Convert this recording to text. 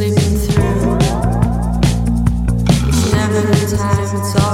sleeping through. It's never the time, it's all.